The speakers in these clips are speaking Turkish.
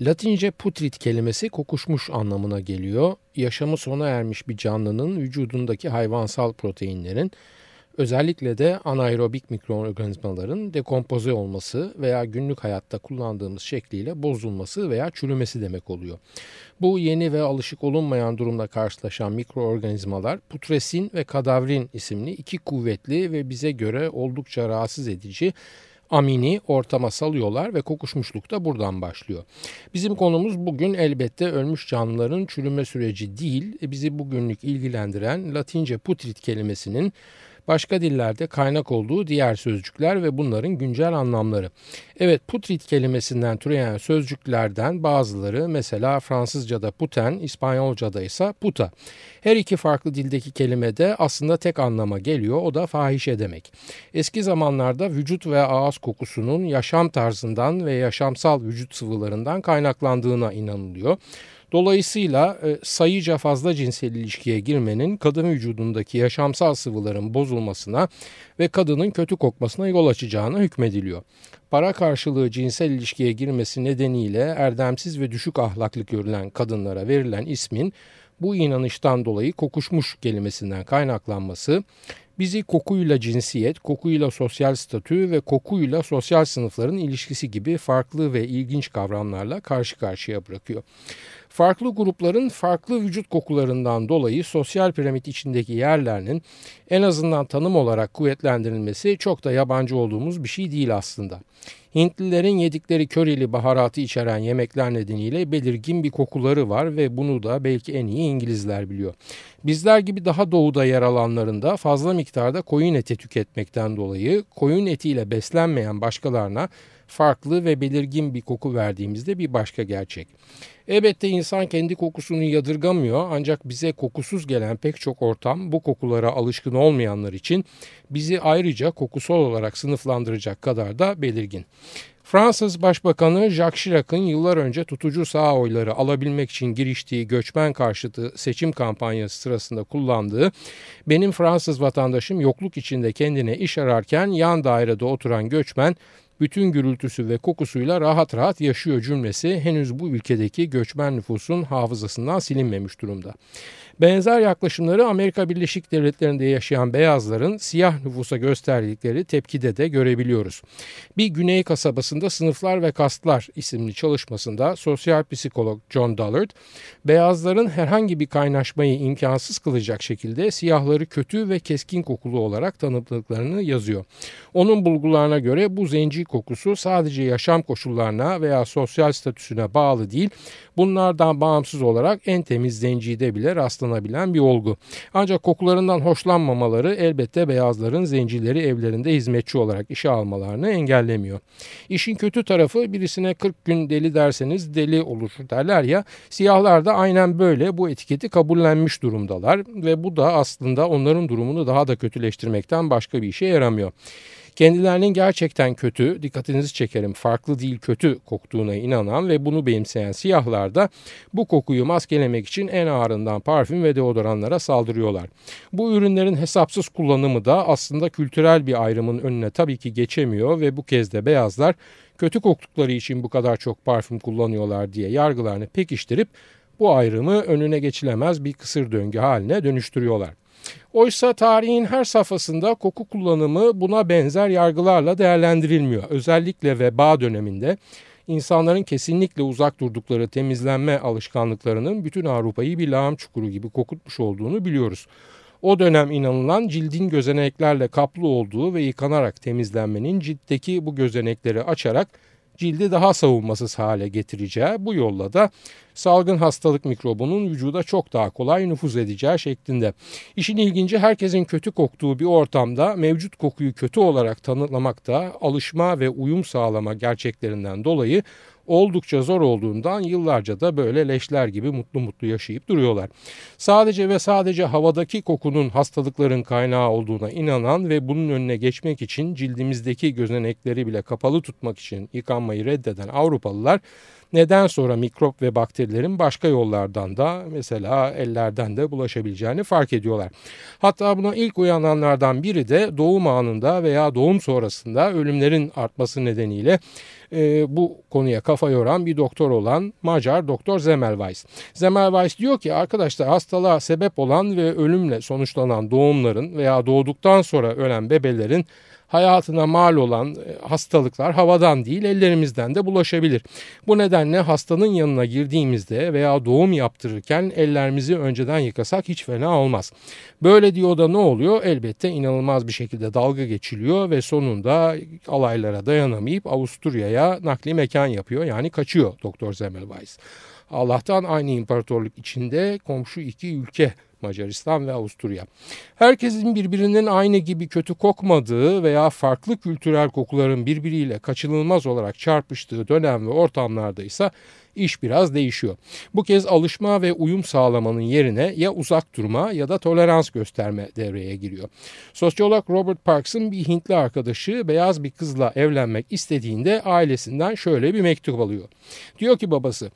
Latince putrid kelimesi kokuşmuş anlamına geliyor. Yaşamı sona ermiş bir canlının vücudundaki hayvansal proteinlerin özellikle de anaerobik mikroorganizmaların dekompoze olması veya günlük hayatta kullandığımız şekliyle bozulması veya çürümesi demek oluyor. Bu yeni ve alışık olunmayan durumda karşılaşan mikroorganizmalar putresin ve kadavrin isimli iki kuvvetli ve bize göre oldukça rahatsız edici amini ortama salıyorlar ve kokuşmuşluk da buradan başlıyor. Bizim konumuz bugün elbette ölmüş canlıların çürüme süreci değil, bizi bugünlük ilgilendiren Latince putrid kelimesinin başka dillerde kaynak olduğu diğer sözcükler ve bunların güncel anlamları. Evet putrid kelimesinden türeyen sözcüklerden bazıları mesela Fransızca'da puten, İspanyolca'da ise puta. Her iki farklı dildeki kelime de aslında tek anlama geliyor o da fahişe demek. Eski zamanlarda vücut ve ağız kokusunun yaşam tarzından ve yaşamsal vücut sıvılarından kaynaklandığına inanılıyor. Dolayısıyla e, sayıca fazla cinsel ilişkiye girmenin kadın vücudundaki yaşamsal sıvıların bozulmasına ve kadının kötü kokmasına yol açacağına hükmediliyor. Para karşılığı cinsel ilişkiye girmesi nedeniyle erdemsiz ve düşük ahlaklı görülen kadınlara verilen ismin bu inanıştan dolayı kokuşmuş kelimesinden kaynaklanması bizi kokuyla cinsiyet, kokuyla sosyal statü ve kokuyla sosyal sınıfların ilişkisi gibi farklı ve ilginç kavramlarla karşı karşıya bırakıyor. Farklı grupların farklı vücut kokularından dolayı sosyal piramit içindeki yerlerinin en azından tanım olarak kuvvetlendirilmesi çok da yabancı olduğumuz bir şey değil aslında. Hintlilerin yedikleri körili baharatı içeren yemekler nedeniyle belirgin bir kokuları var ve bunu da belki en iyi İngilizler biliyor. Bizler gibi daha doğuda yer alanlarında fazla miktarda koyun eti tüketmekten dolayı koyun etiyle beslenmeyen başkalarına farklı ve belirgin bir koku verdiğimizde bir başka gerçek. Elbette insan kendi kokusunu yadırgamıyor ancak bize kokusuz gelen pek çok ortam bu kokulara alışkın olmayanlar için bizi ayrıca kokusal olarak sınıflandıracak kadar da belirgin. Fransız Başbakanı Jacques Chirac'ın yıllar önce tutucu sağ oyları alabilmek için giriştiği göçmen karşıtı seçim kampanyası sırasında kullandığı benim Fransız vatandaşım yokluk içinde kendine iş ararken yan dairede oturan göçmen bütün gürültüsü ve kokusuyla rahat rahat yaşıyor cümlesi henüz bu ülkedeki göçmen nüfusun hafızasından silinmemiş durumda. Benzer yaklaşımları Amerika Birleşik Devletleri'nde yaşayan beyazların siyah nüfusa gösterdikleri tepkide de görebiliyoruz. Bir güney kasabasında Sınıflar ve Kastlar isimli çalışmasında sosyal psikolog John Dollard, beyazların herhangi bir kaynaşmayı imkansız kılacak şekilde siyahları kötü ve keskin kokulu olarak tanımladıklarını yazıyor. Onun bulgularına göre bu zenci kokusu sadece yaşam koşullarına veya sosyal statüsüne bağlı değil, bunlardan bağımsız olarak en temiz zencide bile rastlanabilen bir olgu. Ancak kokularından hoşlanmamaları elbette beyazların zencileri evlerinde hizmetçi olarak işe almalarını engellemiyor. İşin kötü tarafı birisine 40 gün deli derseniz deli olur derler ya, siyahlar da aynen böyle bu etiketi kabullenmiş durumdalar ve bu da aslında onların durumunu daha da kötüleştirmekten başka bir işe yaramıyor. Kendilerinin gerçekten kötü, dikkatinizi çekerim farklı değil kötü koktuğuna inanan ve bunu benimseyen siyahlar da bu kokuyu maskelemek için en ağırından parfüm ve deodoranlara saldırıyorlar. Bu ürünlerin hesapsız kullanımı da aslında kültürel bir ayrımın önüne tabii ki geçemiyor ve bu kez de beyazlar kötü koktukları için bu kadar çok parfüm kullanıyorlar diye yargılarını pekiştirip bu ayrımı önüne geçilemez bir kısır döngü haline dönüştürüyorlar. Oysa tarihin her safhasında koku kullanımı buna benzer yargılarla değerlendirilmiyor. Özellikle veba döneminde insanların kesinlikle uzak durdukları temizlenme alışkanlıklarının bütün Avrupa'yı bir lağım çukuru gibi kokutmuş olduğunu biliyoruz. O dönem inanılan cildin gözeneklerle kaplı olduğu ve yıkanarak temizlenmenin ciltteki bu gözenekleri açarak cildi daha savunmasız hale getireceği bu yolla da salgın hastalık mikrobunun vücuda çok daha kolay nüfuz edeceği şeklinde. İşin ilginci herkesin kötü koktuğu bir ortamda mevcut kokuyu kötü olarak tanımlamakta alışma ve uyum sağlama gerçeklerinden dolayı oldukça zor olduğundan yıllarca da böyle leşler gibi mutlu mutlu yaşayıp duruyorlar. Sadece ve sadece havadaki kokunun hastalıkların kaynağı olduğuna inanan ve bunun önüne geçmek için cildimizdeki gözenekleri bile kapalı tutmak için yıkanmayı reddeden Avrupalılar neden sonra mikrop ve bakterilerin başka yollardan da mesela ellerden de bulaşabileceğini fark ediyorlar. Hatta buna ilk uyananlardan biri de doğum anında veya doğum sonrasında ölümlerin artması nedeniyle e, bu konuya kafa yoran bir doktor olan Macar doktor Zemelweis. Zemelweis diyor ki arkadaşlar hastalığa sebep olan ve ölümle sonuçlanan doğumların veya doğduktan sonra ölen bebelerin hayatına mal olan e, hastalıklar havadan değil ellerimizden de bulaşabilir. Bu nedenle hastanın yanına girdiğimizde veya doğum yaptırırken ellerimizi önceden yıkasak hiç fena olmaz. Böyle diyor da ne oluyor? Elbette inanılmaz bir şekilde dalga geçiliyor ve sonunda alaylara dayanamayıp Avusturya'ya nakli mekan yapıyor. Yani kaçıyor Doktor Semmelweis. Allah'tan aynı imparatorluk içinde komşu iki ülke Macaristan ve Avusturya. Herkesin birbirinin aynı gibi kötü kokmadığı veya farklı kültürel kokuların birbiriyle kaçınılmaz olarak çarpıştığı dönem ve ortamlarda ise iş biraz değişiyor. Bu kez alışma ve uyum sağlamanın yerine ya uzak durma ya da tolerans gösterme devreye giriyor. Sosyolog Robert Parks'ın bir Hintli arkadaşı beyaz bir kızla evlenmek istediğinde ailesinden şöyle bir mektup alıyor. Diyor ki babası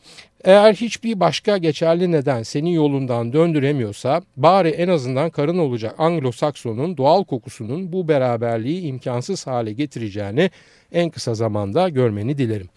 eğer hiçbir başka geçerli neden seni yolundan döndüremiyorsa bari en azından karın olacak Anglo-Sakson'un doğal kokusunun bu beraberliği imkansız hale getireceğini en kısa zamanda görmeni dilerim.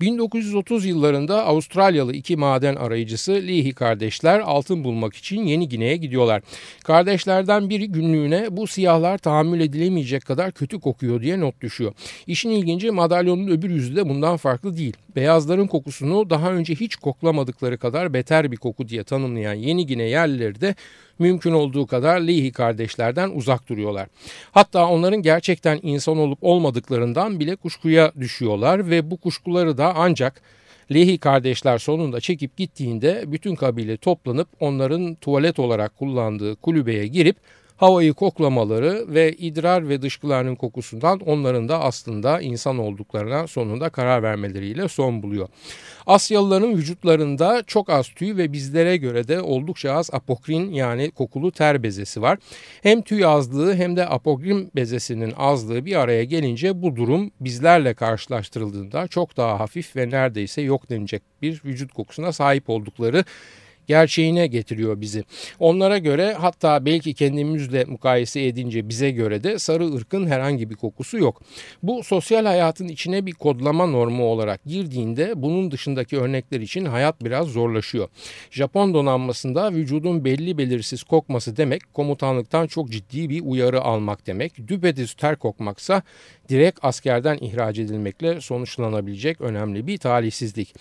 1930 yıllarında Avustralyalı iki maden arayıcısı Leahy kardeşler altın bulmak için Yeni Gine'ye gidiyorlar. Kardeşlerden biri günlüğüne bu siyahlar tahammül edilemeyecek kadar kötü kokuyor diye not düşüyor. İşin ilginci madalyonun öbür yüzü de bundan farklı değil. Beyazların kokusunu daha önce hiç koklamadıkları kadar beter bir koku diye tanımlayan Yeni Gine yerlileri de mümkün olduğu kadar Leahy kardeşlerden uzak duruyorlar. Hatta onların gerçekten insan olup olmadıklarından bile kuşkuya düşüyorlar ve bu kuşkuları da ancak Lehi kardeşler sonunda çekip gittiğinde bütün kabile toplanıp onların tuvalet olarak kullandığı kulübeye girip havayı koklamaları ve idrar ve dışkılarının kokusundan onların da aslında insan olduklarına sonunda karar vermeleriyle son buluyor. Asyalıların vücutlarında çok az tüy ve bizlere göre de oldukça az apokrin yani kokulu ter bezesi var. Hem tüy azlığı hem de apokrin bezesinin azlığı bir araya gelince bu durum bizlerle karşılaştırıldığında çok daha hafif ve neredeyse yok denecek bir vücut kokusuna sahip oldukları gerçeğine getiriyor bizi. Onlara göre hatta belki kendimizle mukayese edince bize göre de sarı ırkın herhangi bir kokusu yok. Bu sosyal hayatın içine bir kodlama normu olarak girdiğinde bunun dışındaki örnekler için hayat biraz zorlaşıyor. Japon donanmasında vücudun belli belirsiz kokması demek komutanlıktan çok ciddi bir uyarı almak demek. Düpedüz ter kokmaksa direkt askerden ihraç edilmekle sonuçlanabilecek önemli bir talihsizlik.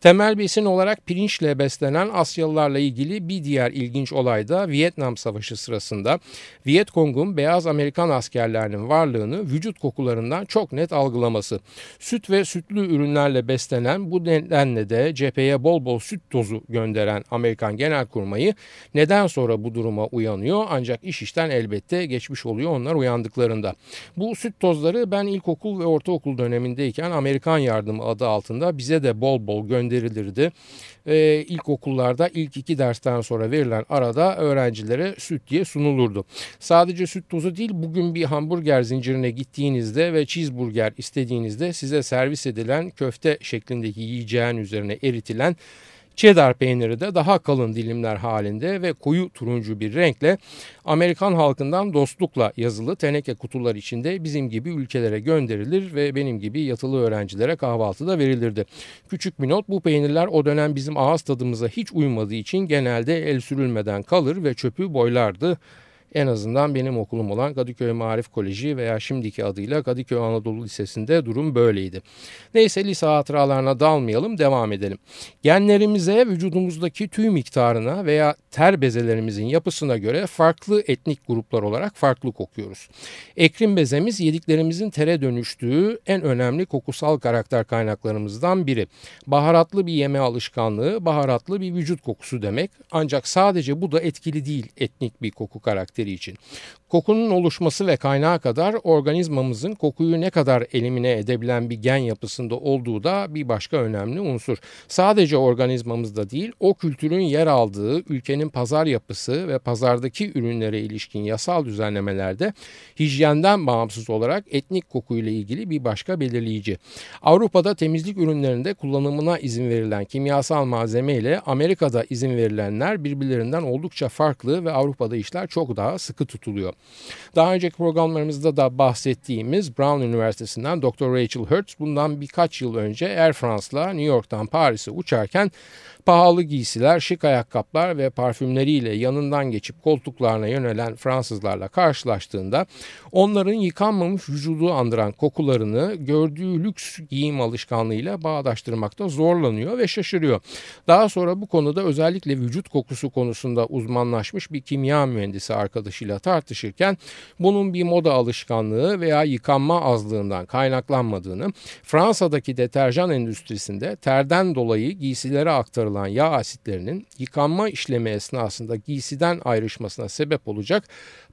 Temel besin olarak pirinçle beslenen Asyalılarla ilgili bir diğer ilginç olay da Vietnam Savaşı sırasında Vietkong'un beyaz Amerikan askerlerinin varlığını vücut kokularından çok net algılaması. Süt ve sütlü ürünlerle beslenen bu nedenle de cepheye bol bol süt tozu gönderen Amerikan Genelkurmayı neden sonra bu duruma uyanıyor ancak iş işten elbette geçmiş oluyor onlar uyandıklarında. Bu süt tozları ben ilkokul ve ortaokul dönemindeyken Amerikan yardımı adı altında bize de bol bol gönderilirdi. Ee, ilkokullarda ilk iki dersten sonra verilen arada öğrencilere süt diye sunulurdu. Sadece süt tozu değil bugün bir hamburger zincirine gittiğinizde ve cheeseburger istediğinizde size servis edilen köfte şeklindeki yiyeceğin üzerine eritilen Cheddar peyniri de daha kalın dilimler halinde ve koyu turuncu bir renkle Amerikan halkından dostlukla yazılı teneke kutular içinde bizim gibi ülkelere gönderilir ve benim gibi yatılı öğrencilere kahvaltıda verilirdi. Küçük bir not bu peynirler o dönem bizim ağız tadımıza hiç uymadığı için genelde el sürülmeden kalır ve çöpü boylardı. En azından benim okulum olan Kadıköy Marif Koleji veya şimdiki adıyla Kadıköy Anadolu Lisesi'nde durum böyleydi. Neyse lise hatıralarına dalmayalım devam edelim. Genlerimize vücudumuzdaki tüy miktarına veya ter bezelerimizin yapısına göre farklı etnik gruplar olarak farklı kokuyoruz. Ekrim bezemiz yediklerimizin tere dönüştüğü en önemli kokusal karakter kaynaklarımızdan biri. Baharatlı bir yeme alışkanlığı, baharatlı bir vücut kokusu demek. Ancak sadece bu da etkili değil etnik bir koku karakteri karakteri için. Kokunun oluşması ve kaynağı kadar organizmamızın kokuyu ne kadar elimine edebilen bir gen yapısında olduğu da bir başka önemli unsur. Sadece organizmamızda değil o kültürün yer aldığı ülkenin pazar yapısı ve pazardaki ürünlere ilişkin yasal düzenlemelerde hijyenden bağımsız olarak etnik kokuyla ilgili bir başka belirleyici. Avrupa'da temizlik ürünlerinde kullanımına izin verilen kimyasal malzeme ile Amerika'da izin verilenler birbirlerinden oldukça farklı ve Avrupa'da işler çok daha sıkı tutuluyor. Daha önceki programlarımızda da bahsettiğimiz Brown Üniversitesi'nden Dr. Rachel Hertz bundan birkaç yıl önce Air France'la New York'tan Paris'e uçarken pahalı giysiler, şık ayakkabılar ve parfümleriyle yanından geçip koltuklarına yönelen Fransızlarla karşılaştığında onların yıkanmamış vücudu andıran kokularını gördüğü lüks giyim alışkanlığıyla bağdaştırmakta zorlanıyor ve şaşırıyor. Daha sonra bu konuda özellikle vücut kokusu konusunda uzmanlaşmış bir kimya mühendisi arkadaşıyla tartışırken bunun bir moda alışkanlığı veya yıkanma azlığından kaynaklanmadığını, Fransa'daki deterjan endüstrisinde terden dolayı giysilere aktarılan yağ asitlerinin yıkanma işlemi esnasında giysiden ayrışmasına sebep olacak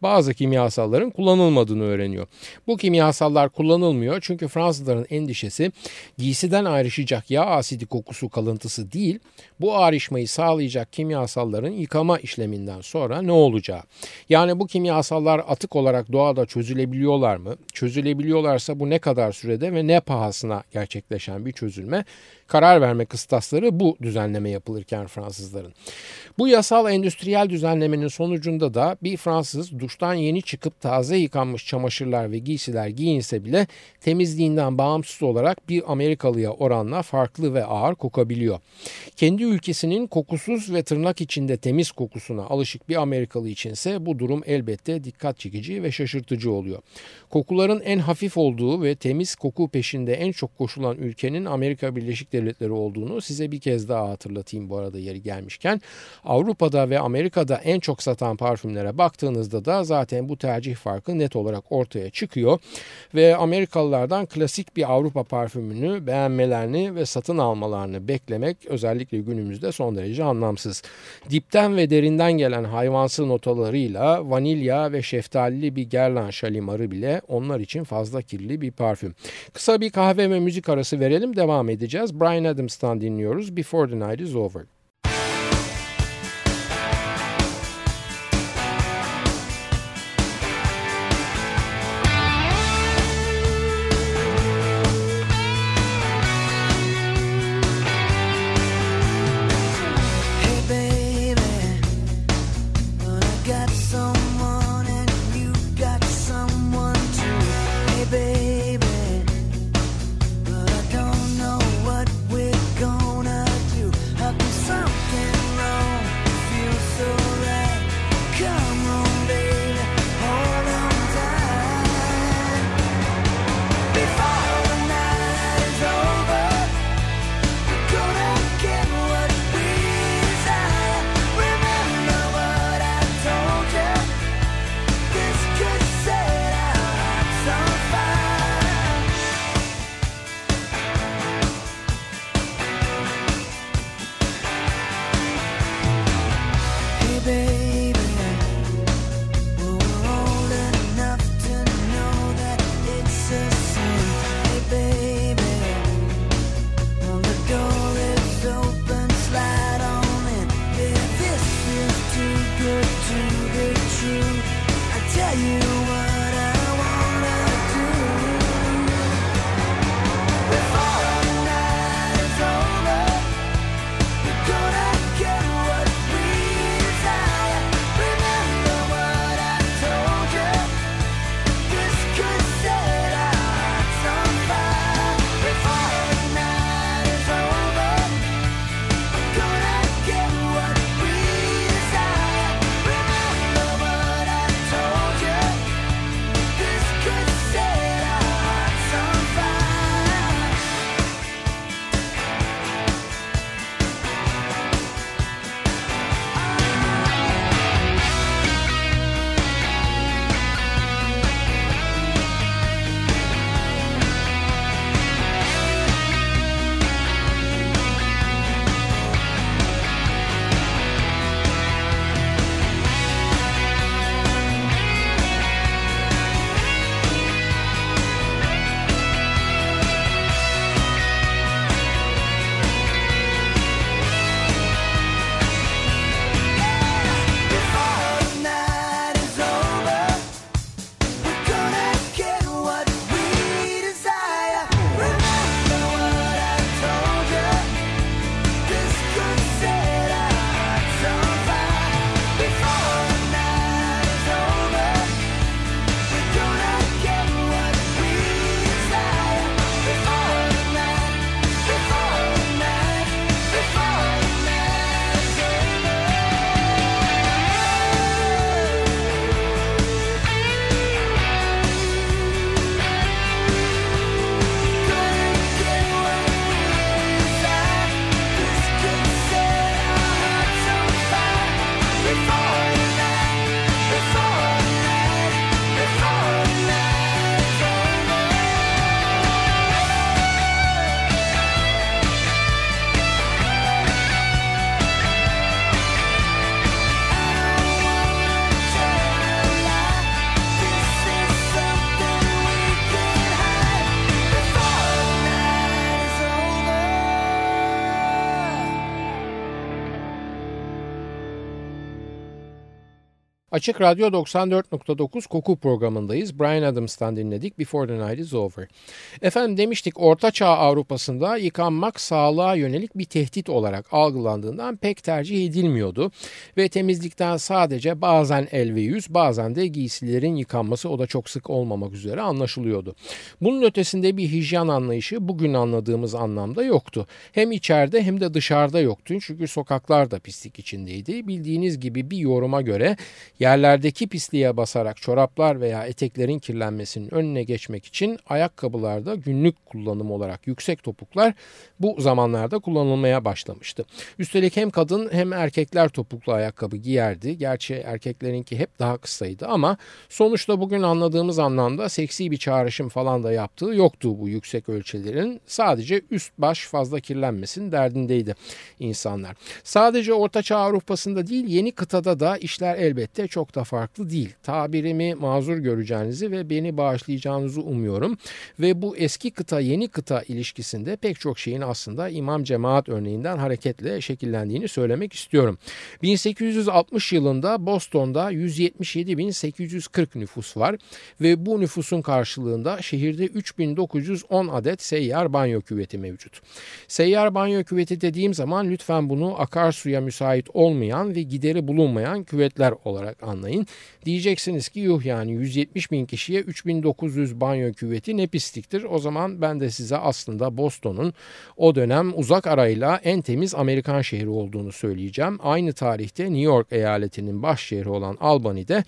bazı kimyasalların kullanılmadığını öğreniyor. Bu kimyasallar kullanılmıyor çünkü Fransızların endişesi giysiden ayrışacak yağ asidi kokusu kalıntısı değil, bu ayrışmayı sağlayacak kimyasalların yıkama işleminden sonra ne olacağı. Yani bu kimyasallar atık olarak doğada çözülebiliyorlar mı? Çözülebiliyorlarsa bu ne kadar sürede ve ne pahasına gerçekleşen bir çözülme? Karar verme kıstasları bu düzenleme yapılırken Fransızların. Bu yasal endüstriyel düzenlemenin sonucunda da bir Fransız duştan yeni çıkıp taze yıkanmış çamaşırlar ve giysiler giyinse bile temizliğinden bağımsız olarak bir Amerikalıya oranla farklı ve ağır kokabiliyor. Kendi ülkesinin kokusuz ve tırnak içinde temiz kokusuna alışık bir Amerikalı içinse bu durum elbette dikkat çekici ve şaşırtıcı oluyor. Kokuların en hafif olduğu ve temiz koku peşinde en çok koşulan ülkenin Amerika Birleşik Devletleri olduğunu size bir kez daha hatırlatayım bu arada yeri gelmişken. Avrupa'da ve Amerika'da en çok satan parfümlere baktığınızda da zaten bu tercih farkı net olarak ortaya çıkıyor ve Amerikalılardan klasik bir Avrupa parfümünü beğenmelerini ve satın almalarını beklemek özellikle günümüzde son derece anlamsız. Dipten ve derinden gelen hayvansı notalarıyla vanilya ve şeftalili bir gerlan şalimarı bile onlar için fazla kirli bir parfüm. Kısa bir kahve ve müzik arası verelim devam edeceğiz. Brian Adams'tan dinliyoruz Before the Night is Over. Açık Radyo 94.9 Koku programındayız. Brian Adams'tan dinledik Before the Night is Over. Efendim demiştik Orta Çağ Avrupa'sında yıkanmak sağlığa yönelik bir tehdit olarak algılandığından pek tercih edilmiyordu. Ve temizlikten sadece bazen el ve yüz bazen de giysilerin yıkanması o da çok sık olmamak üzere anlaşılıyordu. Bunun ötesinde bir hijyen anlayışı bugün anladığımız anlamda yoktu. Hem içeride hem de dışarıda yoktu. Çünkü sokaklar da pislik içindeydi. Bildiğiniz gibi bir yoruma göre Yerlerdeki pisliğe basarak çoraplar veya eteklerin kirlenmesinin önüne geçmek için ayakkabılarda günlük kullanım olarak yüksek topuklar bu zamanlarda kullanılmaya başlamıştı. Üstelik hem kadın hem erkekler topuklu ayakkabı giyerdi. Gerçi erkeklerinki hep daha kısaydı ama sonuçta bugün anladığımız anlamda seksi bir çağrışım falan da yaptığı yoktu bu yüksek ölçülerin. Sadece üst baş fazla kirlenmesin derdindeydi insanlar. Sadece Orta Çağ Avrupa'sında değil yeni kıtada da işler elbette çok da farklı değil. Tabirimi mazur göreceğinizi ve beni bağışlayacağınızı umuyorum. Ve bu eski kıta yeni kıta ilişkisinde pek çok şeyin aslında imam cemaat örneğinden hareketle şekillendiğini söylemek istiyorum. 1860 yılında Boston'da 177.840 nüfus var ve bu nüfusun karşılığında şehirde 3910 adet seyyar banyo küveti mevcut. Seyyar banyo küveti dediğim zaman lütfen bunu akarsuya müsait olmayan ve gideri bulunmayan küvetler olarak anlayın. Diyeceksiniz ki yuh yani 170 bin kişiye 3900 banyo küveti ne pisliktir. O zaman ben de size aslında Boston'un o dönem uzak arayla en temiz Amerikan şehri olduğunu söyleyeceğim. Aynı tarihte New York eyaletinin baş şehri olan Albany'de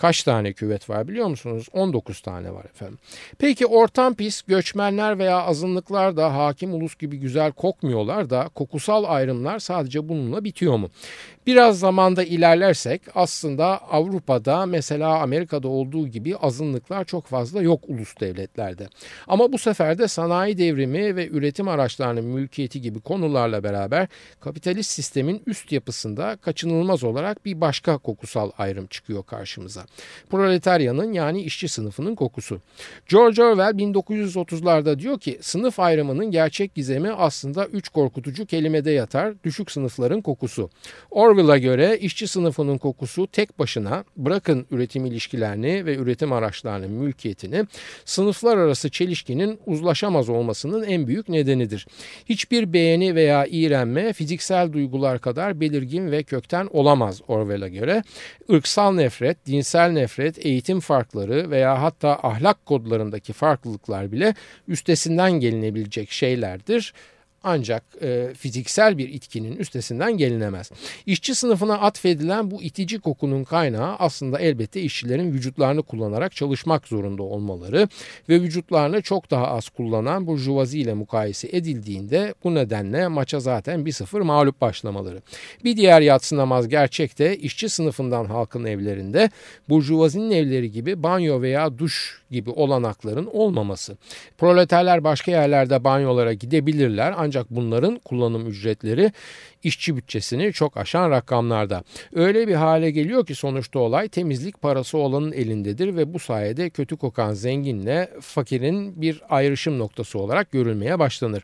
Kaç tane küvet var biliyor musunuz? 19 tane var efendim. Peki ortam pis, göçmenler veya azınlıklar da hakim ulus gibi güzel kokmuyorlar da kokusal ayrımlar sadece bununla bitiyor mu? Biraz zamanda ilerlersek aslında Avrupa'da mesela Amerika'da olduğu gibi azınlıklar çok fazla yok ulus devletlerde. Ama bu sefer de sanayi devrimi ve üretim araçlarının mülkiyeti gibi konularla beraber kapitalist sistemin üst yapısında kaçınılmaz olarak bir başka kokusal ayrım çıkıyor karşımıza. Proletaryanın yani işçi sınıfının kokusu. George Orwell 1930'larda diyor ki sınıf ayrımının gerçek gizemi aslında üç korkutucu kelimede yatar düşük sınıfların kokusu. Orwell'a göre işçi sınıfının kokusu tek başına bırakın üretim ilişkilerini ve üretim araçlarının mülkiyetini sınıflar arası çelişkinin uzlaşamaz olmasının en büyük nedenidir. Hiçbir beğeni veya iğrenme fiziksel duygular kadar belirgin ve kökten olamaz Orwell'a göre. Irksal nefret, dinsel cinsel nefret, eğitim farkları veya hatta ahlak kodlarındaki farklılıklar bile üstesinden gelinebilecek şeylerdir ancak e, fiziksel bir itkinin üstesinden gelinemez. İşçi sınıfına atfedilen bu itici kokunun kaynağı aslında elbette işçilerin vücutlarını kullanarak çalışmak zorunda olmaları ve vücutlarını çok daha az kullanan burjuvazi ile mukayese edildiğinde bu nedenle maça zaten 1-0 mağlup başlamaları. Bir diğer yatsınamaz gerçek de işçi sınıfından halkın evlerinde burjuvazinin evleri gibi banyo veya duş gibi olanakların olmaması. Proleterler başka yerlerde banyolara gidebilirler ancak bunların kullanım ücretleri işçi bütçesini çok aşan rakamlarda. Öyle bir hale geliyor ki sonuçta olay temizlik parası olanın elindedir ve bu sayede kötü kokan zenginle fakirin bir ayrışım noktası olarak görülmeye başlanır.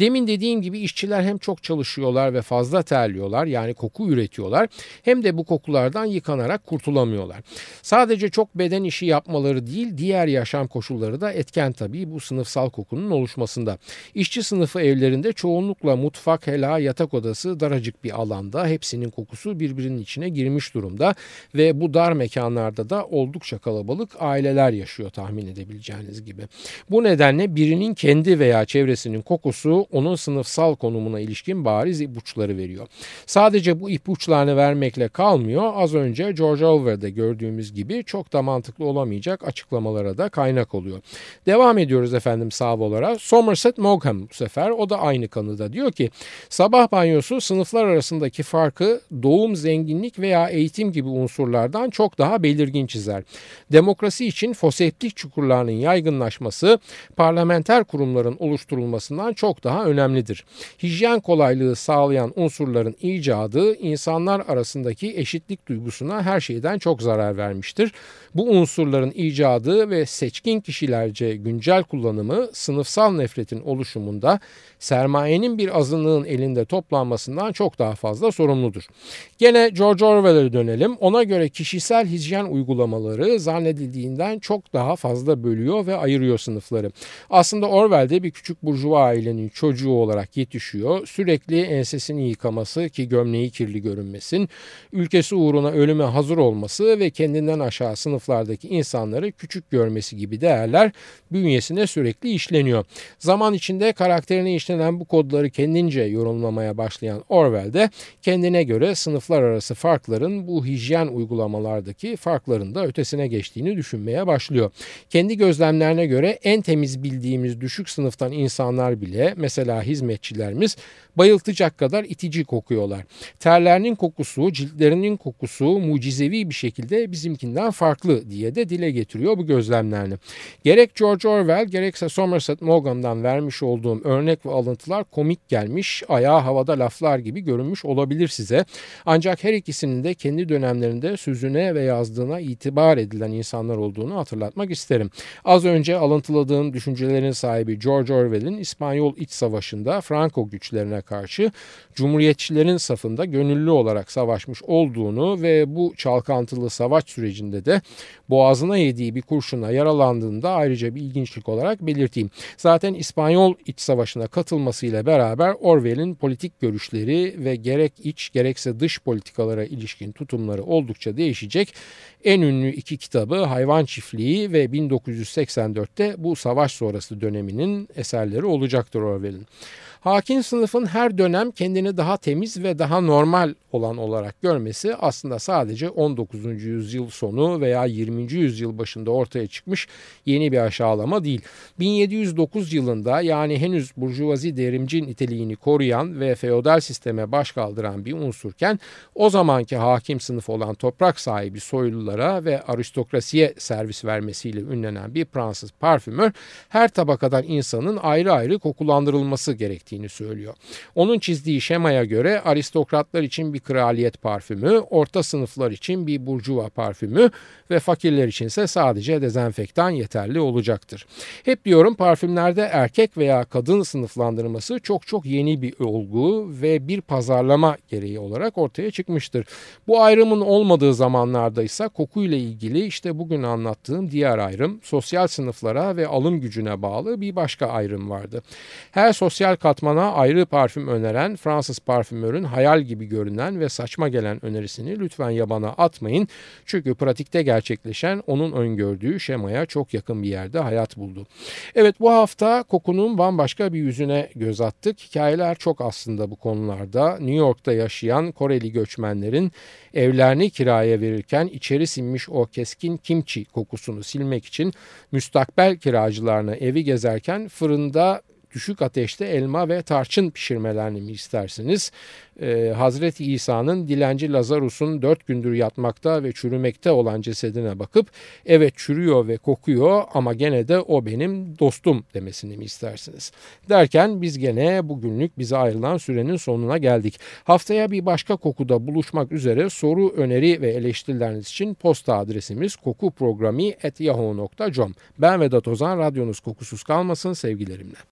Demin dediğim gibi işçiler hem çok çalışıyorlar ve fazla terliyorlar yani koku üretiyorlar hem de bu kokulardan yıkanarak kurtulamıyorlar. Sadece çok beden işi yapmaları değil diğer yaşam koşulları da etken tabii bu sınıfsal kokunun oluşmasında. İşçi sınıfı evlerinde çoğunlukla mutfak, hela, yatak odası daracık bir alanda hepsinin kokusu birbirinin içine girmiş durumda ve bu dar mekanlarda da oldukça kalabalık aileler yaşıyor tahmin edebileceğiniz gibi. Bu nedenle birinin kendi veya çevresinin kokusu onun sınıfsal konumuna ilişkin bariz ipuçları veriyor. Sadece bu ipuçlarını vermekle kalmıyor. Az önce George Orwell'de gördüğümüz gibi çok da mantıklı olamayacak açıklamalara da kaynak oluyor. Devam ediyoruz efendim sağ olarak. Somerset Maugham bu sefer o da aynı kanıda diyor ki sabah banyosu sınıflar arasındaki farkı doğum, zenginlik veya eğitim gibi unsurlardan çok daha belirgin çizer. Demokrasi için foseptik çukurlarının yaygınlaşması parlamenter kurumların oluşturulmasından çok daha önemlidir. Hijyen kolaylığı sağlayan unsurların icadı insanlar arasındaki eşitlik duygusuna her şeyden çok zarar vermiştir. Bu unsurların icadı ve seçkin kişilerce güncel kullanımı sınıfsal nefretin oluşumunda sermayenin bir azınlığın elinde toplanmasına açısından çok daha fazla sorumludur. Gene George Orwell'e dönelim. Ona göre kişisel hijyen uygulamaları zannedildiğinden çok daha fazla bölüyor ve ayırıyor sınıfları. Aslında Orwell'de bir küçük burjuva ailenin çocuğu olarak yetişiyor. Sürekli ensesini yıkaması ki gömleği kirli görünmesin, ülkesi uğruna ölüme hazır olması ve kendinden aşağı sınıflardaki insanları küçük görmesi gibi değerler bünyesine sürekli işleniyor. Zaman içinde karakterine işlenen bu kodları kendince yorumlamaya başlayan Orwell de kendine göre sınıflar arası farkların bu hijyen uygulamalardaki farkların da ötesine geçtiğini düşünmeye başlıyor. Kendi gözlemlerine göre en temiz bildiğimiz düşük sınıftan insanlar bile mesela hizmetçilerimiz bayıltacak kadar itici kokuyorlar. Terlerinin kokusu, ciltlerinin kokusu mucizevi bir şekilde bizimkinden farklı diye de dile getiriyor bu gözlemlerini. Gerek George Orwell gerekse Somerset Maugham'dan vermiş olduğum örnek ve alıntılar komik gelmiş, ayağı havada laflar gibi görünmüş olabilir size. Ancak her ikisinin de kendi dönemlerinde sözüne ve yazdığına itibar edilen insanlar olduğunu hatırlatmak isterim. Az önce alıntıladığım düşüncelerin sahibi George Orwell'in İspanyol İç Savaşı'nda Franco güçlerine karşı Cumhuriyetçilerin safında gönüllü olarak savaşmış olduğunu ve bu çalkantılı savaş sürecinde de boğazına yediği bir kurşuna yaralandığında ayrıca bir ilginçlik olarak belirteyim. Zaten İspanyol İç Savaşı'na katılmasıyla beraber Orwell'in politik görüşleri ve gerek iç gerekse dış politikalara ilişkin tutumları oldukça değişecek. En ünlü iki kitabı Hayvan Çiftliği ve 1984'te bu savaş sonrası döneminin eserleri olacaktır Orwell'in. Hakim sınıfın her dönem kendini daha temiz ve daha normal olan olarak görmesi aslında sadece 19. yüzyıl sonu veya 20. yüzyıl başında ortaya çıkmış yeni bir aşağılama değil. 1709 yılında yani henüz burjuvazi devrimci niteliğini koruyan ve feodal sisteme baş kaldıran bir unsurken o zamanki hakim sınıf olan toprak sahibi soylulara ve aristokrasiye servis vermesiyle ünlenen bir Fransız parfümör her tabakadan insanın ayrı ayrı kokulandırılması gerektiğini gerektiğini söylüyor. Onun çizdiği şemaya göre aristokratlar için bir kraliyet parfümü, orta sınıflar için bir burjuva parfümü ve fakirler içinse sadece dezenfektan yeterli olacaktır. Hep diyorum parfümlerde erkek veya kadın sınıflandırması çok çok yeni bir olgu ve bir pazarlama gereği olarak ortaya çıkmıştır. Bu ayrımın olmadığı zamanlarda ise kokuyla ilgili işte bugün anlattığım diğer ayrım sosyal sınıflara ve alım gücüne bağlı bir başka ayrım vardı. Her sosyal katman Katmana ayrı parfüm öneren Fransız parfümörün hayal gibi görünen ve saçma gelen önerisini lütfen yabana atmayın. Çünkü pratikte gerçekleşen onun öngördüğü şemaya çok yakın bir yerde hayat buldu. Evet bu hafta kokunun bambaşka bir yüzüne göz attık. Hikayeler çok aslında bu konularda. New York'ta yaşayan Koreli göçmenlerin evlerini kiraya verirken içeri sinmiş o keskin kimçi kokusunu silmek için müstakbel kiracılarına evi gezerken fırında düşük ateşte elma ve tarçın pişirmelerini mi istersiniz? Ee, Hazreti İsa'nın dilenci Lazarus'un dört gündür yatmakta ve çürümekte olan cesedine bakıp evet çürüyor ve kokuyor ama gene de o benim dostum demesini mi istersiniz? Derken biz gene bugünlük bize ayrılan sürenin sonuna geldik. Haftaya bir başka kokuda buluşmak üzere soru, öneri ve eleştirileriniz için posta adresimiz kokuprogrami.yahoo.com Ben Vedat Ozan, radyonuz kokusuz kalmasın sevgilerimle.